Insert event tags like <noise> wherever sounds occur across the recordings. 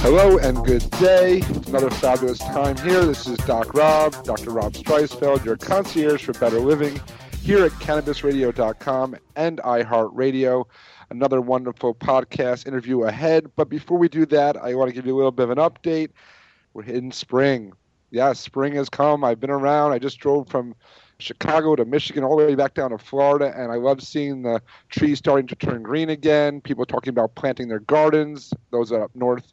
Hello and good day. Another fabulous time here. This is Doc Rob, Dr. Rob Streisfeld, your concierge for better living here at CannabisRadio.com and iHeartRadio. Another wonderful podcast interview ahead. But before we do that, I want to give you a little bit of an update. We're in spring. Yes, spring has come. I've been around. I just drove from Chicago to Michigan, all the way back down to Florida, and I love seeing the trees starting to turn green again. People talking about planting their gardens. Those up north.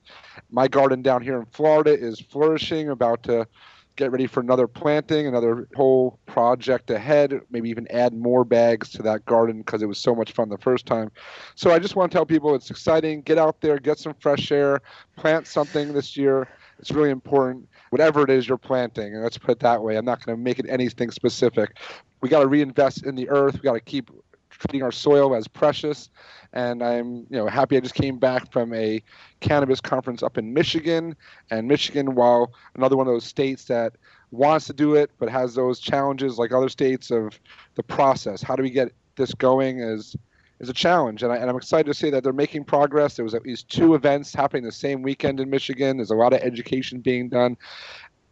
My garden down here in Florida is flourishing, about to get ready for another planting, another whole project ahead, maybe even add more bags to that garden because it was so much fun the first time. So I just want to tell people it's exciting. Get out there, get some fresh air, plant something this year. It's really important whatever it is you're planting. And let's put it that way. I'm not going to make it anything specific. We got to reinvest in the earth. We got to keep treating our soil as precious. And I'm, you know, happy I just came back from a cannabis conference up in Michigan. And Michigan, while another one of those states that wants to do it but has those challenges like other states of the process. How do we get this going? Is is a challenge, and, I, and I'm excited to say that they're making progress. There was at least two events happening the same weekend in Michigan. There's a lot of education being done,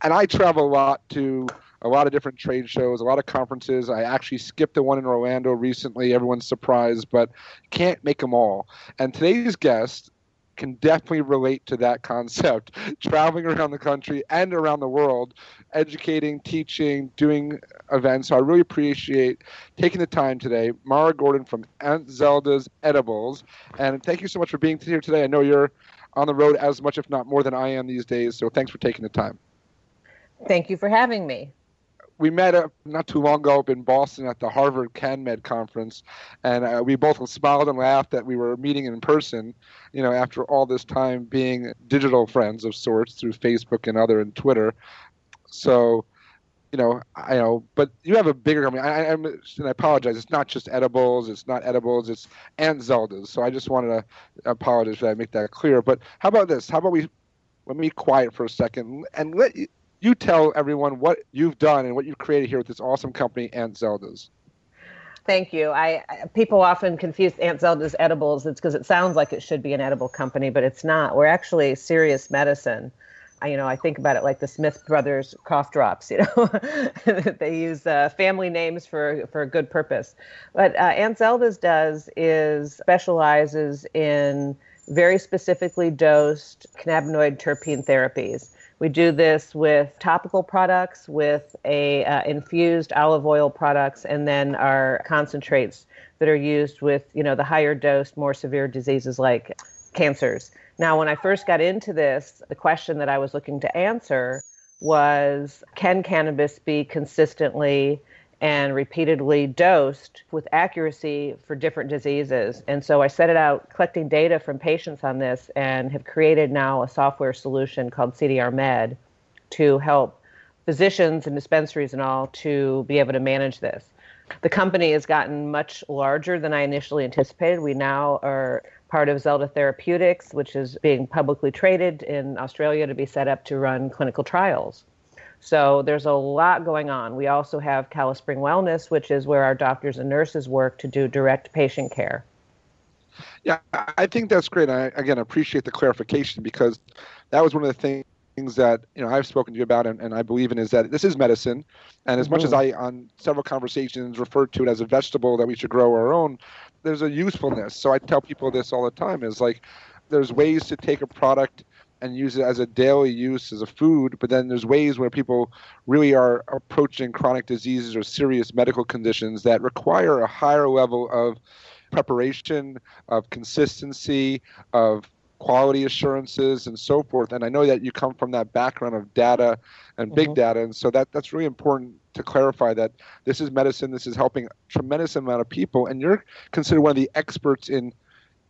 and I travel a lot to a lot of different trade shows, a lot of conferences. I actually skipped the one in Orlando recently. Everyone's surprised, but can't make them all. And today's guest can definitely relate to that concept. <laughs> Traveling around the country and around the world, educating, teaching, doing events. So I really appreciate taking the time today. Mara Gordon from Aunt Zelda's Edibles. And thank you so much for being here today. I know you're on the road as much, if not more, than I am these days. So thanks for taking the time. Thank you for having me we met up not too long ago up in Boston at the Harvard CannMed conference, and uh, we both smiled and laughed that we were meeting in person. You know, after all this time being digital friends of sorts through Facebook and other and Twitter. So, you know, I know, but you have a bigger company. I, I'm, and I apologize. It's not just edibles. It's not edibles. It's Aunt Zelda's. So I just wanted to apologize that. Make that clear. But how about this? How about we let me quiet for a second and let you you tell everyone what you've done and what you've created here with this awesome company, Aunt Zelda's. Thank you. I people often confuse Aunt Zelda's edibles. It's because it sounds like it should be an edible company, but it's not. We're actually serious medicine. I, you know, I think about it like the Smith Brothers cough drops. <laughs> You know, they use uh, family names for for a good purpose. What uh, Aunt Zelda's does is specializes in very specifically dosed cannabinoid terpene therapies. We do this with topical products, with a uh, infused olive oil products, and then our concentrates that are used with you know the higher dose, more severe diseases like cancers. Now, when I first got into this, the question that I was looking to answer was can cannabis be consistently and repeatedly dosed with accuracy for different diseases. And so I set it out collecting data from patients on this and have created now a software solution called CDR Med to help physicians and dispensaries and all to be able to manage this. The company has gotten much larger than I initially anticipated. We now are part of Zelda Therapeutics, which is being publicly traded in Australia to be set up to run clinical trials. So there's a lot going on. We also have Calispring Wellness, which is where our doctors and nurses work to do direct patient care. Yeah, I think that's great. I again appreciate the clarification because that was one of the things things that you know I've spoken to you about and, and I believe in is that this is medicine, and as mm-hmm. much as mm-hmm. I on several conversations referred to it as a vegetable that we should grow our own, there's a usefulness. So I tell people this all the time: is like there's ways to take a product and use it as a daily use as a food. But then there's ways where people really are approaching chronic diseases or serious medical conditions that require a higher level of preparation, of consistency, of quality assurances and so forth. And I know that you come from that background of data and big mm-hmm. data, and so that that's really important to clarify that this is medicine. This is helping a tremendous amount of people, and you're considered one of the experts in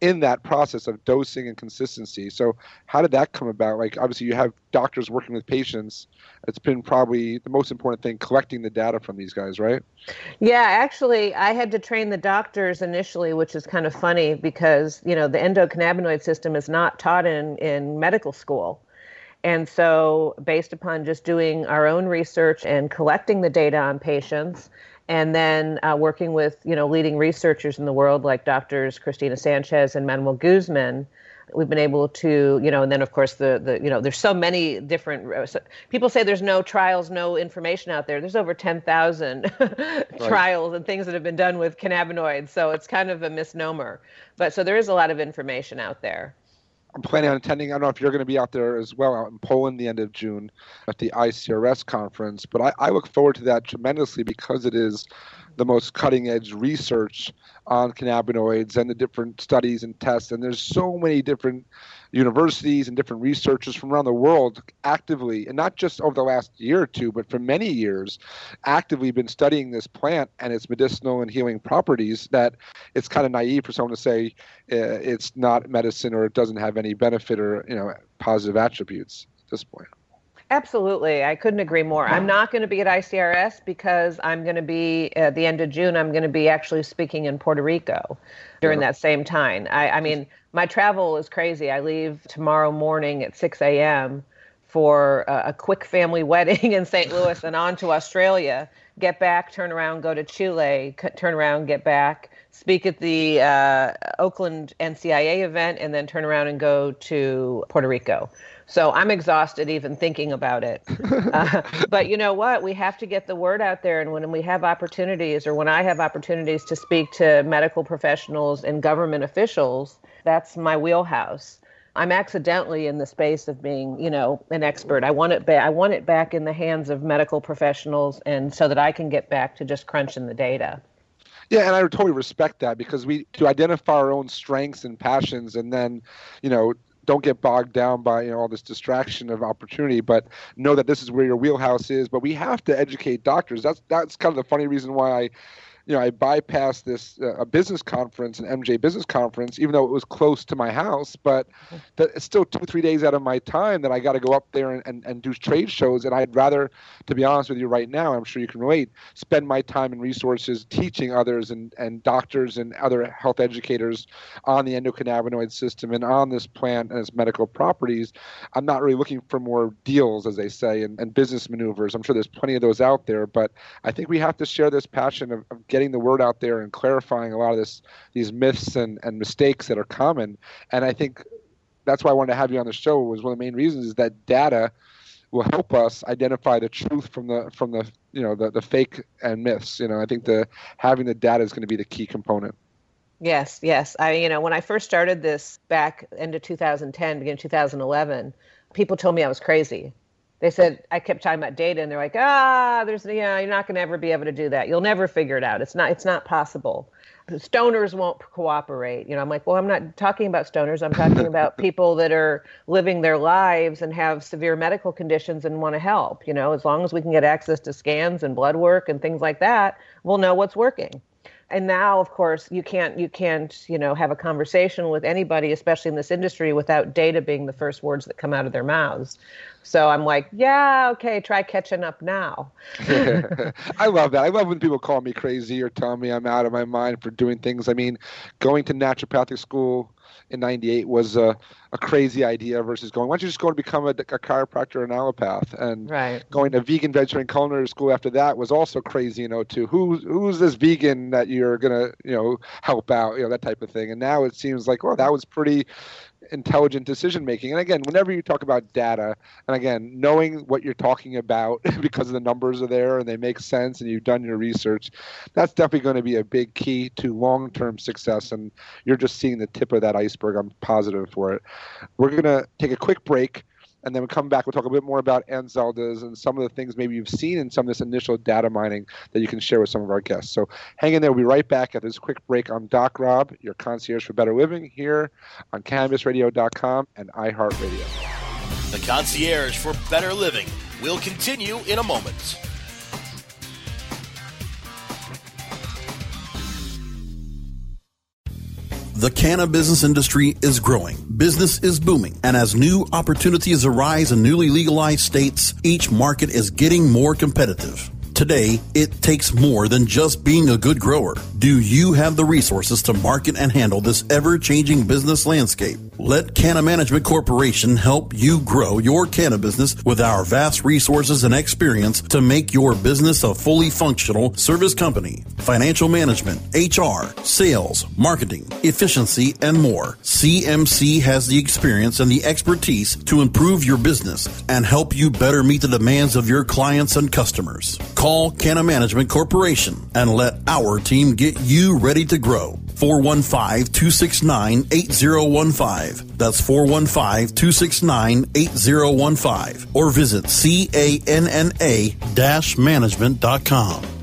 in that process of dosing and consistency. So, how did that come about? Like, obviously, you have doctors working with patients. It's been probably the most important thing collecting the data from these guys, right? Yeah, actually, I had to train the doctors initially, which is kind of funny because, you know, the endocannabinoid system is not taught in, in medical school. And so, based upon just doing our own research and collecting the data on patients, and then uh, working with you know leading researchers in the world like doctors Cristina Sanchez and Manuel Guzman, we've been able to you know and then of course the the you know there's so many different uh, so people say there's no trials no information out there. There's over 10,000 <laughs> trials and things that have been done with cannabinoids so it's kind of a misnomer. But so there is a lot of information out there I'm planning on attending. I don't know if you're going to be out there as well out in Poland the end of June at the ICRS conference, but I, I look forward to that tremendously because it is the most cutting edge research on cannabinoids and the different studies and tests. And there's so many different universities and different researchers from around the world actively, and not just over the last year or two, but for many years, actively been studying this plant and its medicinal and healing properties. That it's kind of naive for someone to say uh, it's not medicine or it doesn't have any benefit or you know positive attributes at this point. Absolutely. I couldn't agree more. I'm not going to be at ICRS because I'm going to be at the end of June. I'm going to be actually speaking in Puerto Rico during that same time. I, I, mean, my travel is crazy. I leave tomorrow morning at 6 a.m. for a, a quick family <laughs> wedding in St. Louis and on to Australia. Get back, turn around, go to Chile, turn around, get back, speak at the uh, Oakland NCIA event, and then turn around and go to Puerto Rico. So I'm exhausted even thinking about it. <laughs> uh, but you know what? We have to get the word out there. And when we have opportunities, or when I have opportunities to speak to medical professionals and government officials, that's my wheelhouse. I'm accidentally in the space of being, you know, an expert. I want it back. I want it back in the hands of medical professionals, and so that I can get back to just crunching the data. Yeah, and I totally respect that because we to identify our own strengths and passions, and then, you know, don't get bogged down by you know all this distraction of opportunity but know that this is where your wheelhouse is. But we have to educate doctors. That's that's kind of the funny reason why i you know, I bypassed this uh, a business conference, an MJ business conference, even though it was close to my house. But that it's still two, three days out of my time that I got to go up there and, and, and do trade shows. And I'd rather, to be honest with you right now, I'm sure you can relate, spend my time and resources teaching others and, and doctors and other health educators on the endocannabinoid system and on this plant and its medical properties. I'm not really looking for more deals, as they say, and, and business maneuvers. I'm sure there's plenty of those out there. But I think we have to share this passion of, of getting the word out there and clarifying a lot of this these myths and, and mistakes that are common. And I think that's why I wanted to have you on the show was one of the main reasons is that data will help us identify the truth from the from the you know the, the fake and myths. You know, I think the having the data is going to be the key component. Yes, yes. I you know when I first started this back into 2010, beginning 2011, people told me I was crazy they said I kept talking about data, and they're like, ah, there's yeah, you're not going to ever be able to do that. You'll never figure it out. It's not it's not possible. Stoners won't cooperate. You know, I'm like, well, I'm not talking about stoners. I'm talking about <laughs> people that are living their lives and have severe medical conditions and want to help. You know, as long as we can get access to scans and blood work and things like that, we'll know what's working and now of course you can't you can't you know have a conversation with anybody especially in this industry without data being the first words that come out of their mouths so i'm like yeah okay try catching up now <laughs> <laughs> i love that i love when people call me crazy or tell me i'm out of my mind for doing things i mean going to naturopathic school in 98 was a, a crazy idea versus going, why don't you just go and become a, a chiropractor or an allopath? And right. going to vegan, vegetarian culinary school after that was also crazy, you know, too. Who's, who's this vegan that you're going to, you know, help out, you know, that type of thing. And now it seems like, well, that was pretty intelligent decision making. And again, whenever you talk about data, and again, knowing what you're talking about <laughs> because the numbers are there and they make sense and you've done your research, that's definitely going to be a big key to long term success. And you're just seeing the tip of that iceberg. I'm positive for it. We're going to take a quick break and then we come back. We'll talk a bit more about Aunt Zelda's and some of the things maybe you've seen in some of this initial data mining that you can share with some of our guests. So hang in there. We'll be right back at this quick break on Doc Rob, your concierge for better living, here on CannabisRadio.com and iHeartRadio. The concierge for better living will continue in a moment. The cannabis industry is growing, business is booming, and as new opportunities arise in newly legalized states, each market is getting more competitive. Today, it takes more than just being a good grower. Do you have the resources to market and handle this ever changing business landscape? Let Canna Management Corporation help you grow your canna business with our vast resources and experience to make your business a fully functional service company. Financial management, HR, sales, marketing, efficiency, and more. CMC has the experience and the expertise to improve your business and help you better meet the demands of your clients and customers. Call Canna Management Corporation and let our team get you ready to grow. 415-269-8015. That's 415-269-8015. Or visit canna-management.com.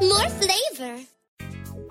more flavor.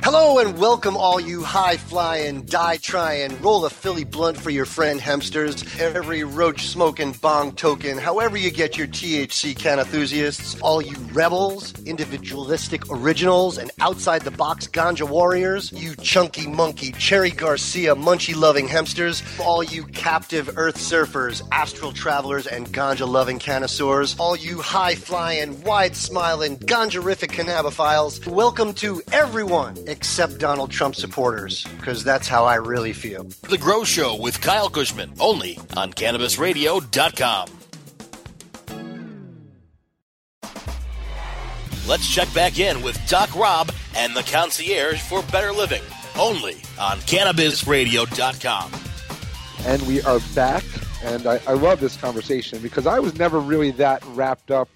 Hello and welcome, all you high flying, die trying, roll a Philly blunt for your friend hemsters, every roach smoking bong token, however you get your THC can enthusiasts, all you rebels, individualistic originals, and outside the box ganja warriors, you chunky monkey, Cherry Garcia, munchie loving hemsters, all you captive earth surfers, astral travelers, and ganja loving connoisseurs, all you high flying, wide smiling, ganjarific cannabophiles, welcome to everyone except Donald Trump supporters, because that's how I really feel. The Grow Show with Kyle Kushman, only on CannabisRadio.com. Let's check back in with Doc Rob and the concierge for better living, only on CannabisRadio.com. And we are back, and I, I love this conversation because I was never really that wrapped up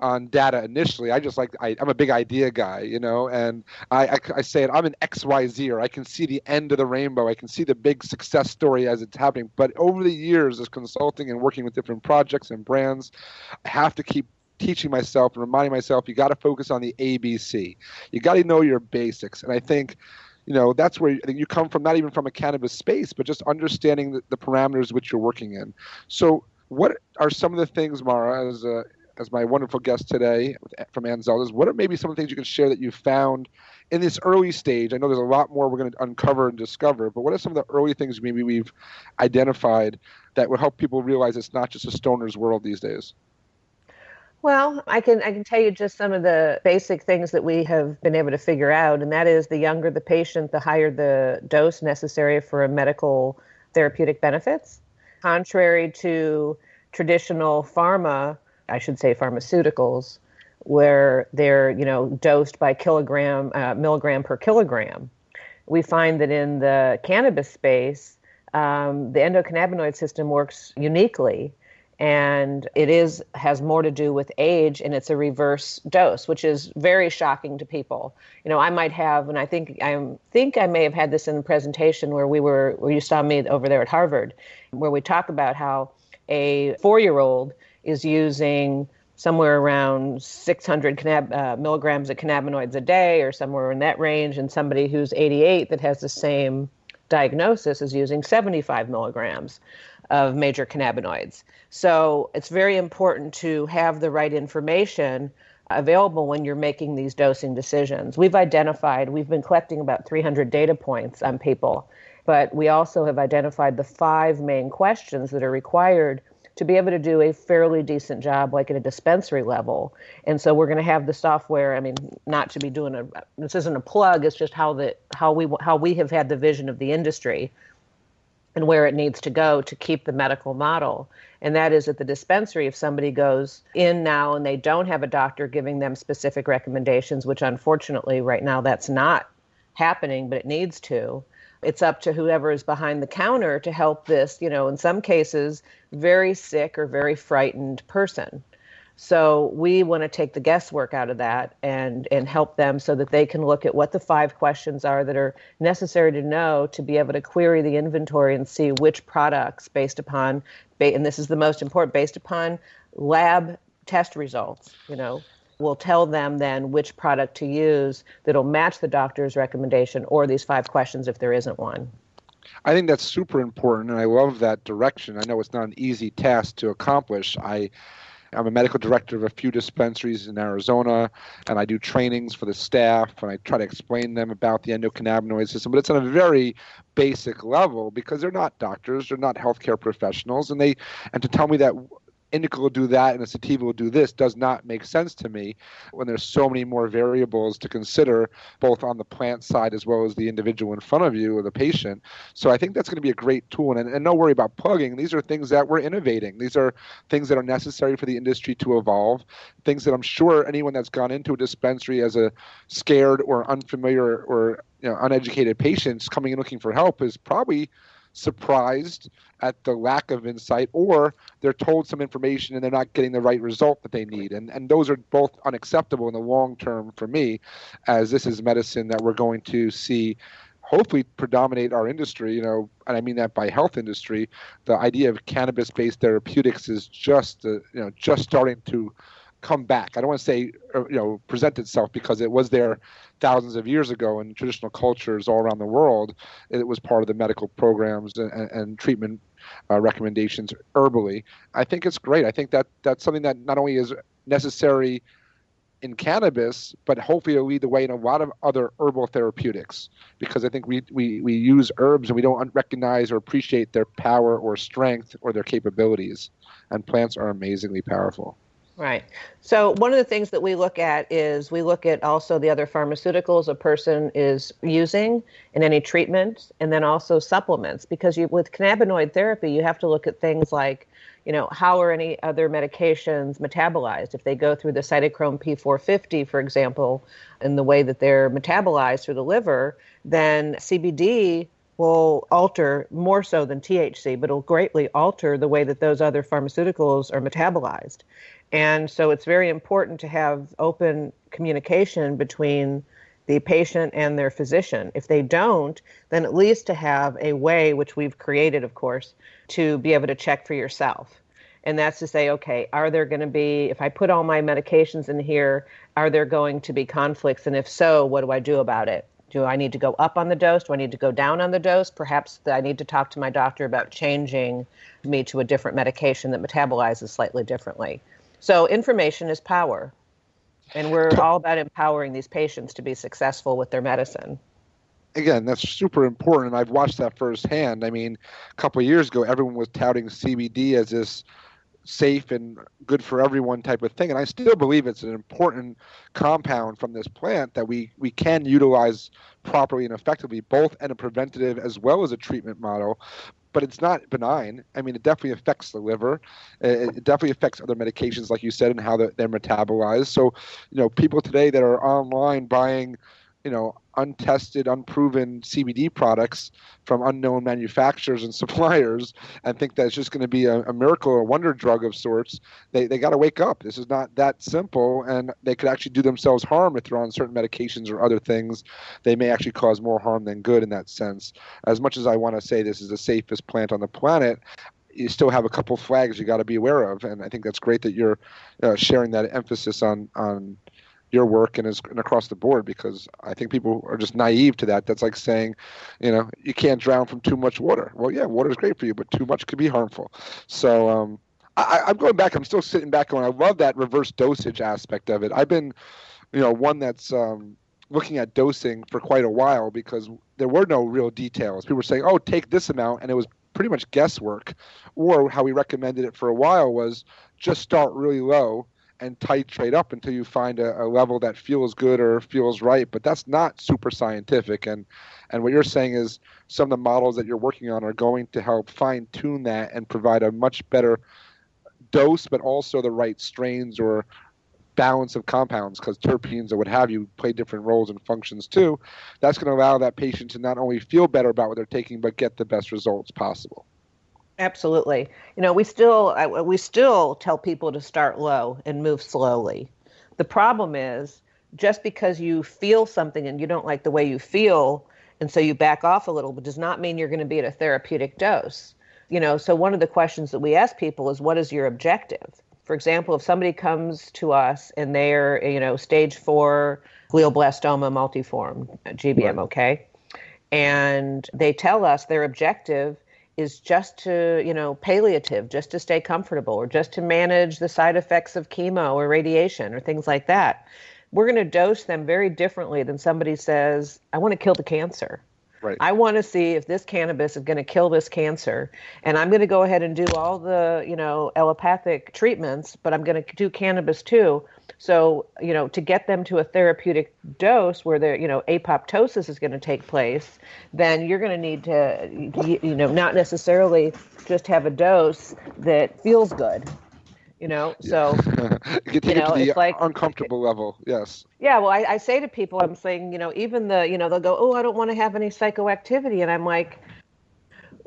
on data initially. I just like I, am a big idea guy, you know, and I, I, I say it. I'm an X Y Z, or I can see the end of the rainbow. I can see the big success story as it's happening. But over the years, as consulting and working with different projects and brands, I have to keep teaching myself and reminding myself you got to focus on the ABC. You got to know your basics, and I think you know that's where you come from not even from a cannabis space but just understanding the, the parameters which you're working in so what are some of the things mara as a as my wonderful guest today from Aunt Zelda's. What are maybe some of the things you can share that you found in this early stage? I know there's a lot more we're going to uncover and discover, but what are some of the early things maybe we've identified that would help people realize it's not just a stoner's world these days? Well, I can I can tell you just some of the basic things that we have been able to figure out, and that is the younger the patient, the higher the dose necessary for medical therapeutic benefits. Contrary to traditional pharma, I should say pharmaceuticals, where they're you know dosed by kilogram uh, milligram per kilogram. We find that in the cannabis space, um, the endocannabinoid system works uniquely, and it is has more to do with age, and it's a reverse dose, which is very shocking to people. You know, I might have, and I think I think I may have had this in the presentation where we were where you saw me over there at Harvard, where we talk about how a four-year-old is using somewhere around 600 cannab- uh, milligrams of cannabinoids a day or somewhere in that range, and somebody who's 88 that has the same diagnosis is using 75 milligrams of major cannabinoids. So it's very important to have the right information available when you're making these dosing decisions. We've identified, we've been collecting about 300 data points on people, but we also have identified the five main questions that are required to be able to do a fairly decent job like at a dispensary level. And so we're going to have the software i mean not to be doing a this isn't a plug it's just how the how we how we have had the vision of the industry and where it needs to go to keep the medical model. And that is at the dispensary if somebody goes in now and they don't have a doctor giving them specific recommendations which unfortunately right now that's not happening but it needs to it's up to whoever is behind the counter to help this, you know, in some cases, very sick or very frightened person. So we want to take the guesswork out of that and and help them so that they can look at what the five questions are that are necessary to know to be able to query the inventory and see which products based upon and this is the most important based upon lab test results, you know, will tell them then which product to use that'll match the doctor's recommendation or these five questions if there isn't one. I think that's super important, and I love that direction. I know it's not an easy task to accomplish. I I'm a medical director of a few dispensaries in Arizona, and I do trainings for the staff, and I try to explain them about the endocannabinoid system. But it's on a very basic level because they're not doctors, they're not healthcare professionals, and they and to tell me that indica will do that and a sativa will do this does not make sense to me when there's so many more variables to consider both on the plant side as well as the individual in front of you or the patient. So i think that's going to be a great tool. And, and no worry about plugging. These are things that we're innovating. These are things that are necessary for the industry to evolve. Things that i'm sure anyone that's gone into a dispensary as a scared or unfamiliar or you know, uneducated patients coming in looking for help is probably surprised at the lack of insight or they're told some information and they're not getting the right result that they need. And and those are both unacceptable in the long term for me as this is medicine that we're going to see hopefully predominate our industry you know and i mean that by health industry. The idea of cannabis based therapeutics is just uh, you know just starting to come back i don't want to say uh, you know present itself because it was there thousands of years ago in traditional cultures all around the world. It was part of the medical programs and, and treatment uh, recommendations herbally. I think it's great. I think that that's something that not only is necessary in cannabis, but hopefully it'll lead the way in a lot of other herbal therapeutics because I think we, we, we use herbs and we don't recognize or appreciate their power or strength or their capabilities. And plants are amazingly powerful. Right. So one of the things that we look at is we look at also the other pharmaceuticals a person is using in any treatment, and then also supplements. Because you, with cannabinoid therapy, you have to look at things like, you know, how are any other medications metabolized? If they go through the cytochrome P450, for example, in the way that they're metabolized through the liver, then CBD will alter more so than THC, but it'll greatly alter the way that those other pharmaceuticals are metabolized. And so it's very important to have open communication between the patient and their physician. If they don't, then at least to have a way, which we've created, of course, to be able to check for yourself. And that's to say, okay, are there going to be, if I put all my medications in here, are there going to be conflicts? And if so, what do I do about it? Do I need to go up on the dose? Do I need to go down on the dose? Perhaps I need to talk to my doctor about changing me to a different medication that metabolizes slightly differently. So information is power. And we're all about empowering these patients to be successful with their medicine. Again, that's super important. And I've watched that firsthand. I mean, a couple of years ago, everyone was touting CBD as this safe and good for everyone type of thing. And I still believe it's an important compound from this plant that we, we can utilize properly and effectively, both in a preventative as well as a treatment model but it's not benign. I mean, it definitely affects the liver. Uh, it definitely affects other medications, like you said, and how they're, they're metabolized. So, you know, people today that are online buying, you know, untested, unproven CBD products from unknown manufacturers and <laughs> suppliers and think that it's just going to be a, a miracle or wonder drug of sorts, they, they got to wake up. This is not that simple, and they could actually do themselves harm if they're on certain medications or other things. They may actually cause more harm than good in that sense. As much as I want to say this is the safest plant on the planet, you still have a couple flags you got to be aware of, and I think that's great that you're uh, sharing that emphasis on on your work and is and across the board because I think people are just naive to that. That's like saying, you know, you can't drown from too much water. Well, yeah, water is great for you, but too much could be harmful. So um, I, I'm going back. I'm still sitting back going. I love that reverse dosage aspect of it. I've been, you know, one that's um, looking at dosing for quite a while because there were no real details. People were saying, "Oh, take this amount," and it was pretty much guesswork. Or how we recommended it for a while was just start really low and titrate up until you find a, a, level that feels good or feels right. But that's not super scientific. And and what you're saying is some of the models that you're working on are going to help fine tune that and provide a much better dose, but also the right strains or balance of compounds because terpenes or what have you play different roles and functions too. That's going to allow that patient to not only feel better about what they're taking, but get the best results possible. Absolutely. You know, we still we still tell people to start low and move slowly. The problem is just because you feel something and you don't like the way you feel and so you back off a little but does not mean you're going to be at a therapeutic dose. You know, so one of the questions that we ask people is what is your objective? For example, if somebody comes to us and they're, you know, stage 4 glioblastoma multiforme, GBM, okay? And they tell us their objective is just to, you know, palliative, just to stay comfortable or just to manage the side effects of chemo or radiation or things like that. We're going to dose them very differently than somebody says, I want to kill the cancer. Right. I want to see if this cannabis is going to kill this cancer, and I'm going to go ahead and do all the, you know, allopathic treatments, but I'm going to do cannabis too. So, you know, to get them to a therapeutic dose where the, you know, apoptosis is going to take place, then you're going to need to, you know, not necessarily just have a dose that feels good you know? So <laughs> you, you know it's like uncomfortable level yes. Yeah well I, I, say to people i'm saying you know even the you know they'll go oh i don't want to have any psychoactivity and i'm like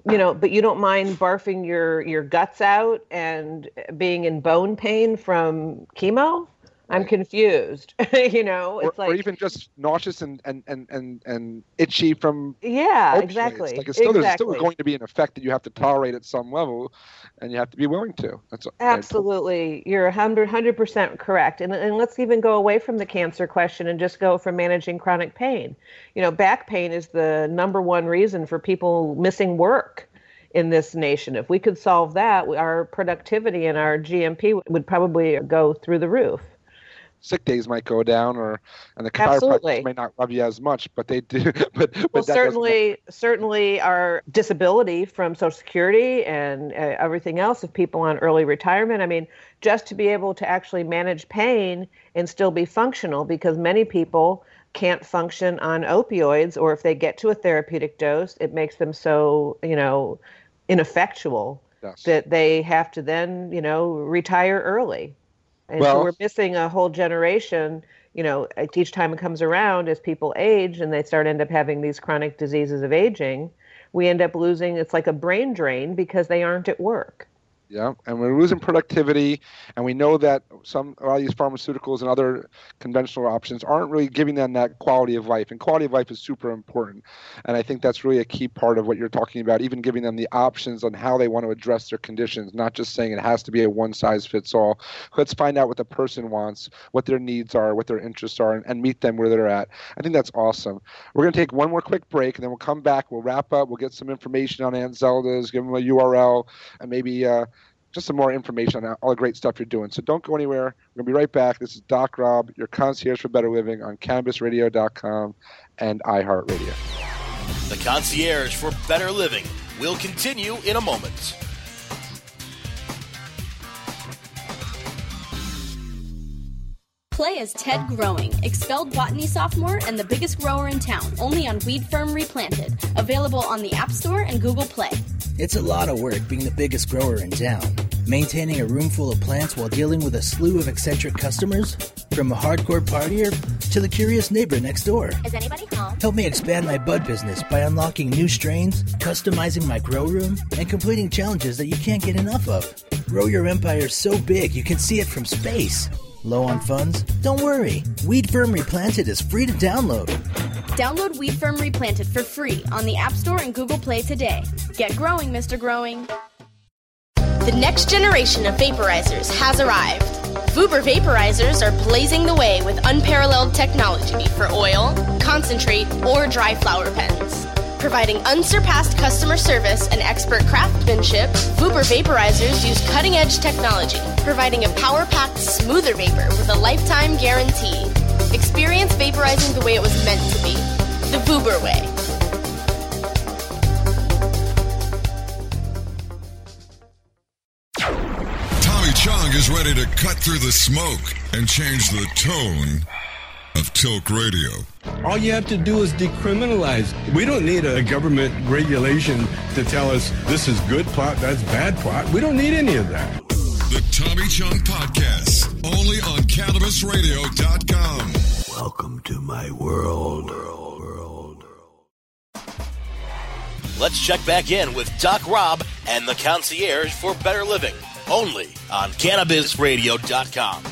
you know but you don't mind barfing your your guts out and being in bone pain from chemo I'm confused. <laughs> you know, it's or, like or even just nauseous and and and and, and itchy from yeah, exactly. Like it's still exactly. there's still going to be an effect that you have to tolerate at some level, and you have to be willing to. That's absolutely you're 100 percent correct. And and let's even go away from the cancer question and just go from managing chronic pain. You know, back pain is the number one reason for people missing work in this nation. If we could solve that, our productivity and our GMP would probably go through the roof sick days might go down, or and the chiropractors may not love you as much, but they do. <laughs> but but well, certainly, certainly, our disability from Social Security and uh, everything else of people on early retirement. I mean, just to be able to actually manage pain and still be functional, because many people can't function on opioids, or if they get to a therapeutic dose, it makes them so you know ineffectual. Yes. That they have to then, you know, retire early. And well, so we're missing a whole generation, you know, each time it comes around as people age and they start end up having these chronic diseases of aging, we end up losing it's like a brain drain because they aren't at work. Yeah, and we're losing productivity, and we know that some a lot of these pharmaceuticals and other conventional options aren't really giving them that quality of life. And quality of life is super important, and I think that's really a key part of what you're talking about. Even giving them the options on how they want to address their conditions, not just saying it has to be a one size fits all. Let's find out what the person wants, what their needs are, what their interests are, and, and meet them where they're at. I think that's awesome. We're to take one more quick break, and then we'll come back. We'll wrap up. We'll get some information on Aunt Zelda's, give them a URL, and maybe. Uh, just some more information on all the great stuff you're doing. So don't go anywhere. We're going to be right back. This is Doc Rob, your concierge for better living on cannabisradio.com and iHeartRadio. The concierge for better living will continue in a moment. Play as Ted Growing, expelled botany sophomore and the biggest grower in town, only on Weed Firm Replanted. Available on the App Store and Google Play. It's a lot of work being the biggest grower in town. Maintaining a room full of plants while dealing with a slew of eccentric customers? From a hardcore partier to the curious neighbor next door. Is anybody home? Help me expand my bud business by unlocking new strains, customizing my grow room, and completing challenges that you can't get enough of. Grow your empire so big you can see it from space. Low on funds? Don't worry. Weed Firm Replanted is free to download. Download Weed Firm Replanted for free on the App Store and Google Play today. Get growing, Mr. Growing. The next generation of vaporizers has arrived. Vuber vaporizers are blazing the way with unparalleled technology for oil, concentrate, or dry flower pens. Providing unsurpassed customer service and expert craftsmanship, Vuber vaporizers use cutting edge technology, providing a power packed, smoother vapor with a lifetime guarantee. Experience vaporizing the way it was meant to be the Vuber way. Tommy Chong is ready to cut through the smoke and change the tone of Tilk Radio. All you have to do is decriminalize. We don't need a government regulation to tell us this is good pot, that's bad pot. We don't need any of that. The Tommy Chong Podcast, only on CannabisRadio.com. Welcome to my world. Let's check back in with Doc Rob and the concierge for better living, only on CannabisRadio.com.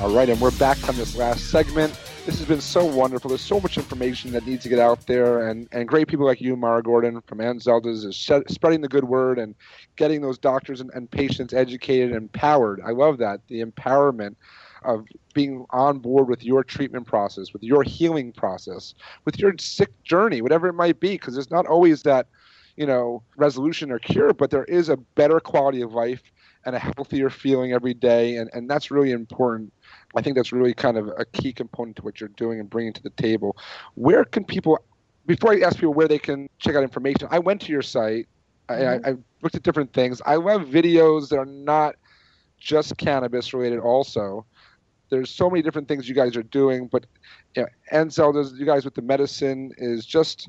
All right, and we're back from this last segment. This has been so wonderful. There's so much information that needs to get out there, and, and great people like you, Mara Gordon from Aunt Zelda's, is spreading the good word and getting those doctors and, and patients educated and empowered. I love that, the empowerment of being on board with your treatment process, with your healing process, with your sick journey, whatever it might be, because there's not always that, you know, resolution or cure, but there is a better quality of life and a healthier feeling every day, and, and that's really important. I think that's really kind of a key component to what you're doing and bringing to the table. Where can people, before I ask people where they can check out information, I went to your site, mm-hmm. I, I looked at different things. I love videos that are not just cannabis related also there's so many different things you guys are doing, but you know, you guys with the medicine is just,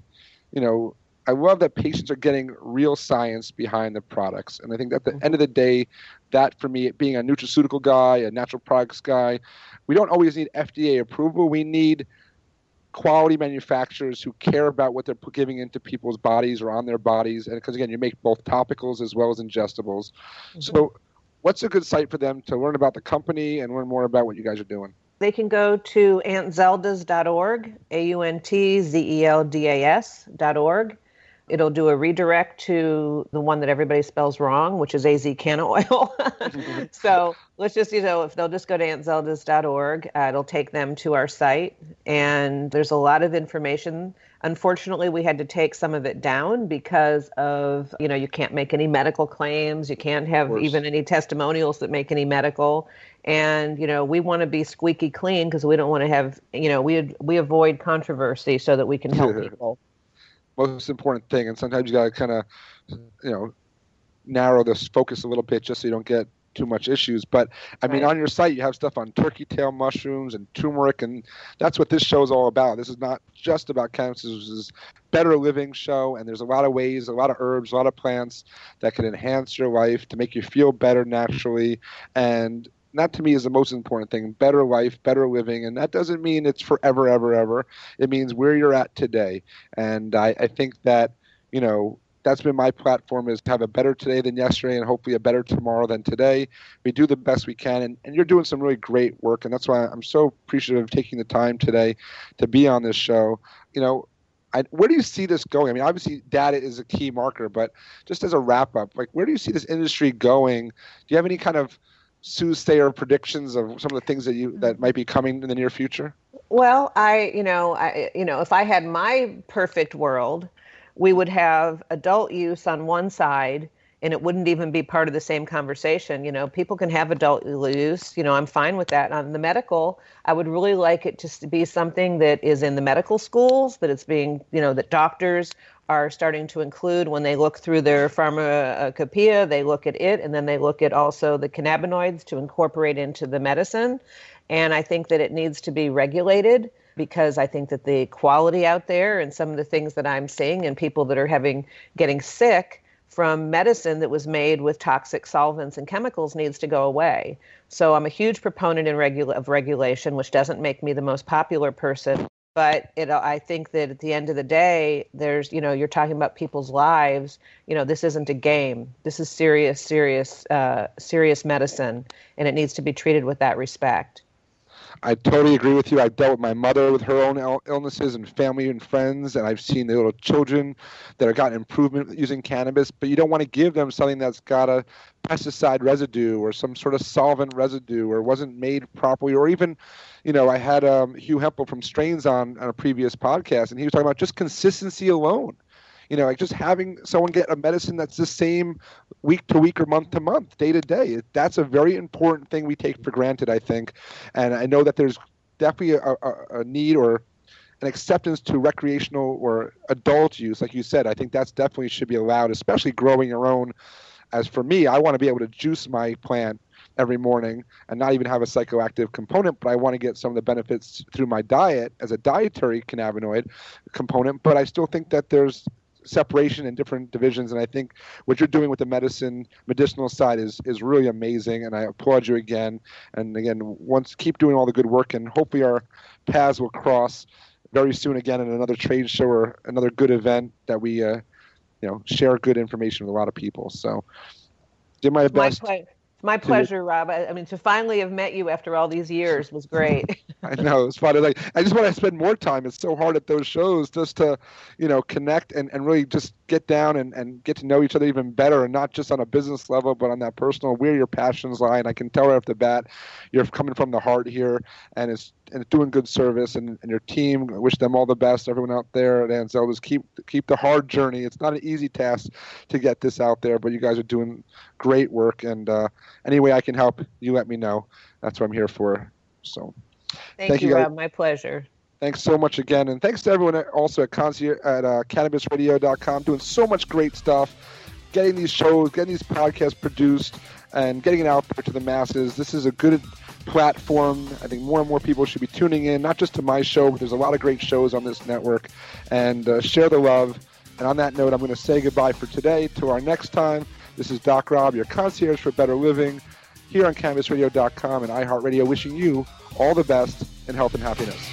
you know, I love that patients are getting real science behind the products, and I think at the mm-hmm. end of the day, that for me, being a nutraceutical guy, a natural products guy, we don't always need FDA approval. We need quality manufacturers who care about what they're giving into people's bodies or on their bodies, and because again, you make both topicals as well as ingestibles. Mm-hmm. So what's a good site for them to learn about the company and learn more about what you guys are doing? They can go to auntzeldas.org, A U N T Z E L D A S.org. It'll do a redirect to the one that everybody spells wrong, which is AZ Canna Oil. <laughs> so let's just, you know, if they'll just go to auntzeldas.org, uh, it'll take them to our site. And there's a lot of information Unfortunately, we had to take some of it down because of, you know, you can't make any medical claims, you can't have even any testimonials that make any medical. And, you know, we want to be squeaky clean because we don't want to have, you know, we we avoid controversy so that we can help <laughs> people. Most important thing, and sometimes you got to kind of, you know, narrow this focus a little bit just so you don't get too much issues. But I mean, right. on your site, you have stuff on turkey tail mushrooms and turmeric, and that's what this show is all about. This is not just about cannabis. This is better living show, and there's a lot of ways, a lot of herbs, a lot of plants that can enhance your life to make you feel better naturally. And that to me is the most important thing better life better living and that doesn't mean it's forever ever ever it means where you're at today and i, I think that you know that's been my platform is to have a better today than yesterday and hopefully a better tomorrow than today. We do the best we can and, and you're doing some really great work and that's why I'm so appreciative of taking the time today to be on this show. You know, I, where do you see this going? I mean, obviously data is a key marker, but just as a wrap up, like where do you see this industry going? Do you have any kind of soothsayer predictions of some of the things that you that might be coming in the near future? Well, I, you know, I, you know, if I had my perfect world, we would have adult use on one side and it wouldn't even be part of the same conversation. You know, people can have adult use. You know, I'm fine with that. On the medical, I would really like it just to be something that is in the medical schools, that it's being, you know, that doctors are starting to include when they look through their pharmacopoeia, they look at it, and then they look at also the cannabinoids to incorporate into the medicine. And I think that it needs to be regulated because I think that the quality out there and some of the things that I'm seeing and people that are having getting sick from medicine that was made with toxic solvents and chemicals needs to go away. So I'm a huge proponent in regula- of regulation, which doesn't make me the most popular person. But it, I think that at the end of the day, there's, you know, you're talking about people's lives. You know, this isn't a game. This is serious, serious, uh, serious medicine, and it needs to be treated with that respect. I totally agree with you. I've dealt with my mother with her own illnesses and family and friends, and I've seen the little children that have gotten improvement using cannabis. But you don't want to give them something that's got a pesticide residue or some sort of solvent residue or wasn't made properly, or even, you know, I had um, Hugh Hempel from Strains on on a previous podcast, and he was talking about just consistency alone you know, like just having someone get a medicine that's the same week to week or month to month, day to day. That's a very important thing we take for granted, I think. And I know that there's definitely a, a, a need or an acceptance to recreational or adult use, like you said. I think that's definitely should be allowed, especially growing your own. As for me, I want to be able to juice my plant every morning and not even have a psychoactive component, but I want to get some of the benefits through my diet as a dietary cannabinoid component. But I still think that there's separation in different divisions. And I think what you're doing with the medicine medicinal side is is really amazing. And I applaud you again. And again, once keep doing all the good work, and hopefully our paths will cross very soon again in another trade show or another good event that we uh, you know share good information with a lot of people. So did my best. My my pleasure, Rob. I, I, mean, to finally have met you after all these years was great. <laughs> <laughs> I know it's funny. Like, I just want to spend more time. It's so hard at those shows just to, you know, connect and, and really just get down and, and get to know each other even better, and not just on a business level, but on that personal. Where your passions lie, and I can tell right off the bat, you're coming from the heart here, and it's and doing good service and, and your team. I wish them all the best. Everyone out there at Aunt Zelda's keep keep the hard journey. It's not an easy task to get this out there, but you guys are doing great work. And uh, any way I can help, you let me know. That's what I'm here for. So, thank, thank you, you Rob. My pleasure. Thanks so much again, and thanks to everyone also at Concierge at uh, CannabisRadio.com doing so much great stuff, getting these shows, getting these podcasts produced, and getting it out there to the masses. This is a good platform. I think more and more people should be tuning in, not just to my show, but there's a lot of great shows on this network. And uh, share the love. And on that note, I'm going to say goodbye for today. Till our next time, this is Doc Rob, your concierge for better living, here on CannabisRadio.com and iHeartRadio, wishing you all the best in health and happiness.